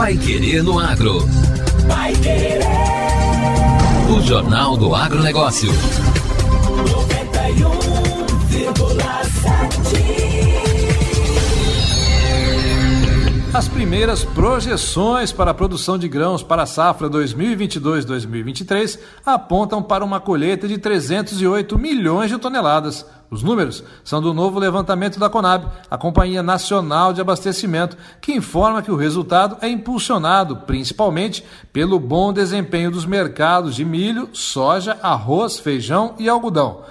Pai Querer no Agro. Pai Querer. O Jornal do Agronegócio. 91,7. Primeiras projeções para a produção de grãos para a safra 2022-2023 apontam para uma colheita de 308 milhões de toneladas os números são do novo levantamento da Conab, a Companhia Nacional de Abastecimento, que informa que o resultado é impulsionado principalmente pelo bom desempenho dos mercados de milho, soja, arroz, feijão e algodão.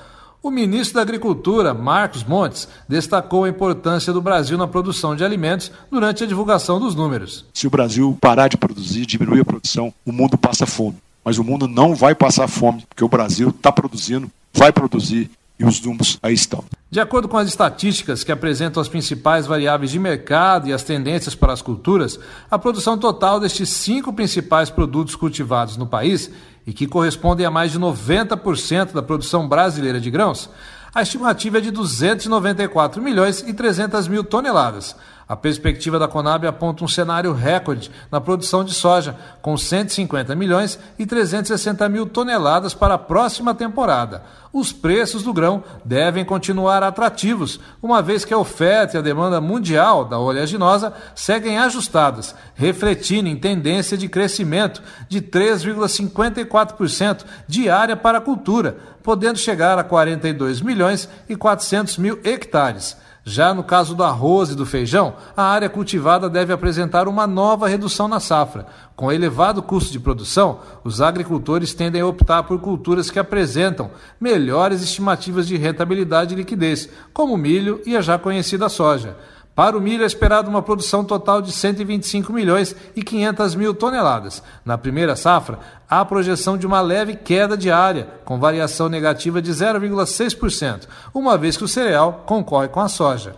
O ministro da Agricultura, Marcos Montes, destacou a importância do Brasil na produção de alimentos durante a divulgação dos números. Se o Brasil parar de produzir, diminuir a produção, o mundo passa fome. Mas o mundo não vai passar fome, porque o Brasil está produzindo, vai produzir e os números aí estão. De acordo com as estatísticas que apresentam as principais variáveis de mercado e as tendências para as culturas, a produção total destes cinco principais produtos cultivados no país, e que correspondem a mais de 90% da produção brasileira de grãos, a estimativa é de 294 milhões e 300 mil toneladas. A perspectiva da Conab aponta um cenário recorde na produção de soja, com 150 milhões e 360 mil toneladas para a próxima temporada. Os preços do grão devem continuar atrativos, uma vez que a oferta e a demanda mundial da oleaginosa seguem ajustadas, refletindo em tendência de crescimento de 3,54% diária para a cultura, podendo chegar a 42 milhões e 400 mil hectares. Já no caso do arroz e do feijão, a área cultivada deve apresentar uma nova redução na safra. Com elevado custo de produção, os agricultores tendem a optar por culturas que apresentam melhores estimativas de rentabilidade e liquidez, como o milho e a já conhecida soja. Para o milho é esperado uma produção total de 125 milhões e 500 mil toneladas. Na primeira safra, há a projeção de uma leve queda diária, com variação negativa de 0,6%, uma vez que o cereal concorre com a soja.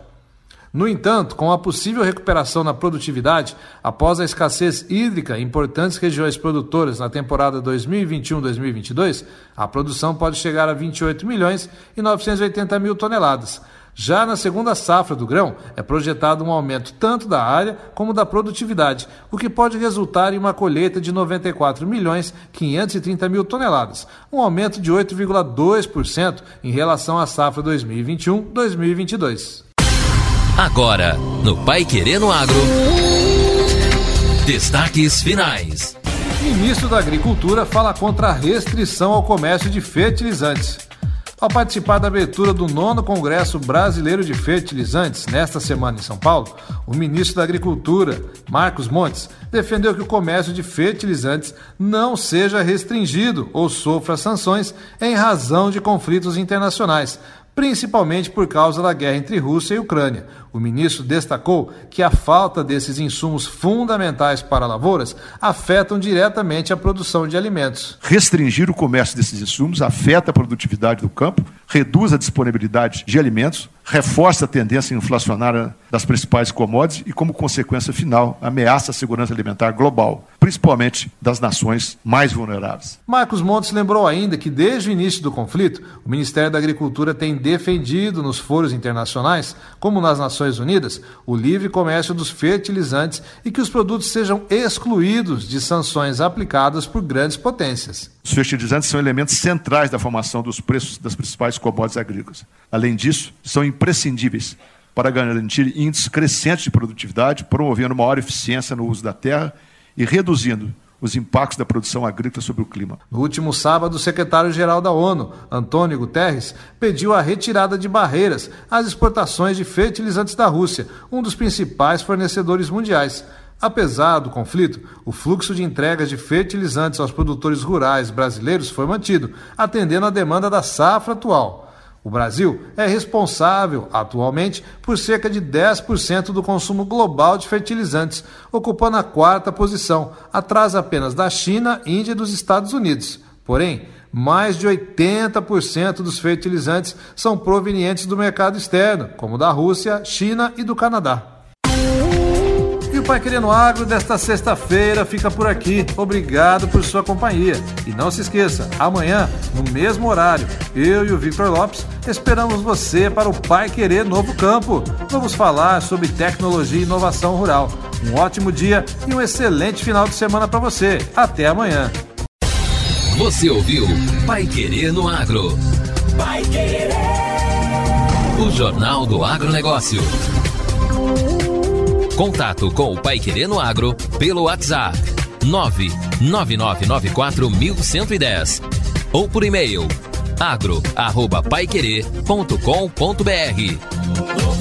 No entanto, com a possível recuperação na produtividade, após a escassez hídrica em importantes regiões produtoras na temporada 2021-2022, a produção pode chegar a 28 milhões e 980 mil toneladas. Já na segunda safra do grão, é projetado um aumento tanto da área como da produtividade, o que pode resultar em uma colheita de 94 milhões 530 mil toneladas, um aumento de 8,2% em relação à safra 2021-2022. Agora, no Pai Querendo Agro, destaques finais. Ministro da Agricultura fala contra a restrição ao comércio de fertilizantes. Ao participar da abertura do nono Congresso Brasileiro de Fertilizantes, nesta semana em São Paulo, o ministro da Agricultura, Marcos Montes, defendeu que o comércio de fertilizantes não seja restringido ou sofra sanções em razão de conflitos internacionais, principalmente por causa da guerra entre Rússia e Ucrânia. O ministro destacou que a falta desses insumos fundamentais para lavouras afetam diretamente a produção de alimentos. Restringir o comércio desses insumos afeta a produtividade do campo, reduz a disponibilidade de alimentos, reforça a tendência inflacionária das principais commodities e, como consequência final, ameaça a segurança alimentar global, principalmente das nações mais vulneráveis. Marcos Montes lembrou ainda que, desde o início do conflito, o Ministério da Agricultura tem defendido nos foros internacionais, como nas Nações Unidas, o livre comércio dos fertilizantes e que os produtos sejam excluídos de sanções aplicadas por grandes potências. Os fertilizantes são elementos centrais da formação dos preços das principais commodities agrícolas. Além disso, são imprescindíveis para garantir índices crescentes de produtividade, promovendo maior eficiência no uso da terra e reduzindo os impactos da produção agrícola sobre o clima. No último sábado, o secretário-geral da ONU, Antônio Guterres, pediu a retirada de barreiras às exportações de fertilizantes da Rússia, um dos principais fornecedores mundiais. Apesar do conflito, o fluxo de entregas de fertilizantes aos produtores rurais brasileiros foi mantido, atendendo à demanda da safra atual. O Brasil é responsável, atualmente, por cerca de 10% do consumo global de fertilizantes, ocupando a quarta posição, atrás apenas da China, Índia e dos Estados Unidos. Porém, mais de 80% dos fertilizantes são provenientes do mercado externo, como da Rússia, China e do Canadá. O Pai Querendo Agro desta sexta-feira fica por aqui. Obrigado por sua companhia. E não se esqueça, amanhã, no mesmo horário, eu e o Victor Lopes esperamos você para o Pai Querer Novo Campo. Vamos falar sobre tecnologia e inovação rural. Um ótimo dia e um excelente final de semana para você. Até amanhã. Você ouviu Pai Querer no Agro. Pai Querer. O Jornal do Agronegócio. Contato com o Pai no Agro pelo WhatsApp 999941110 ou por e-mail agro@paiquerer.com.br.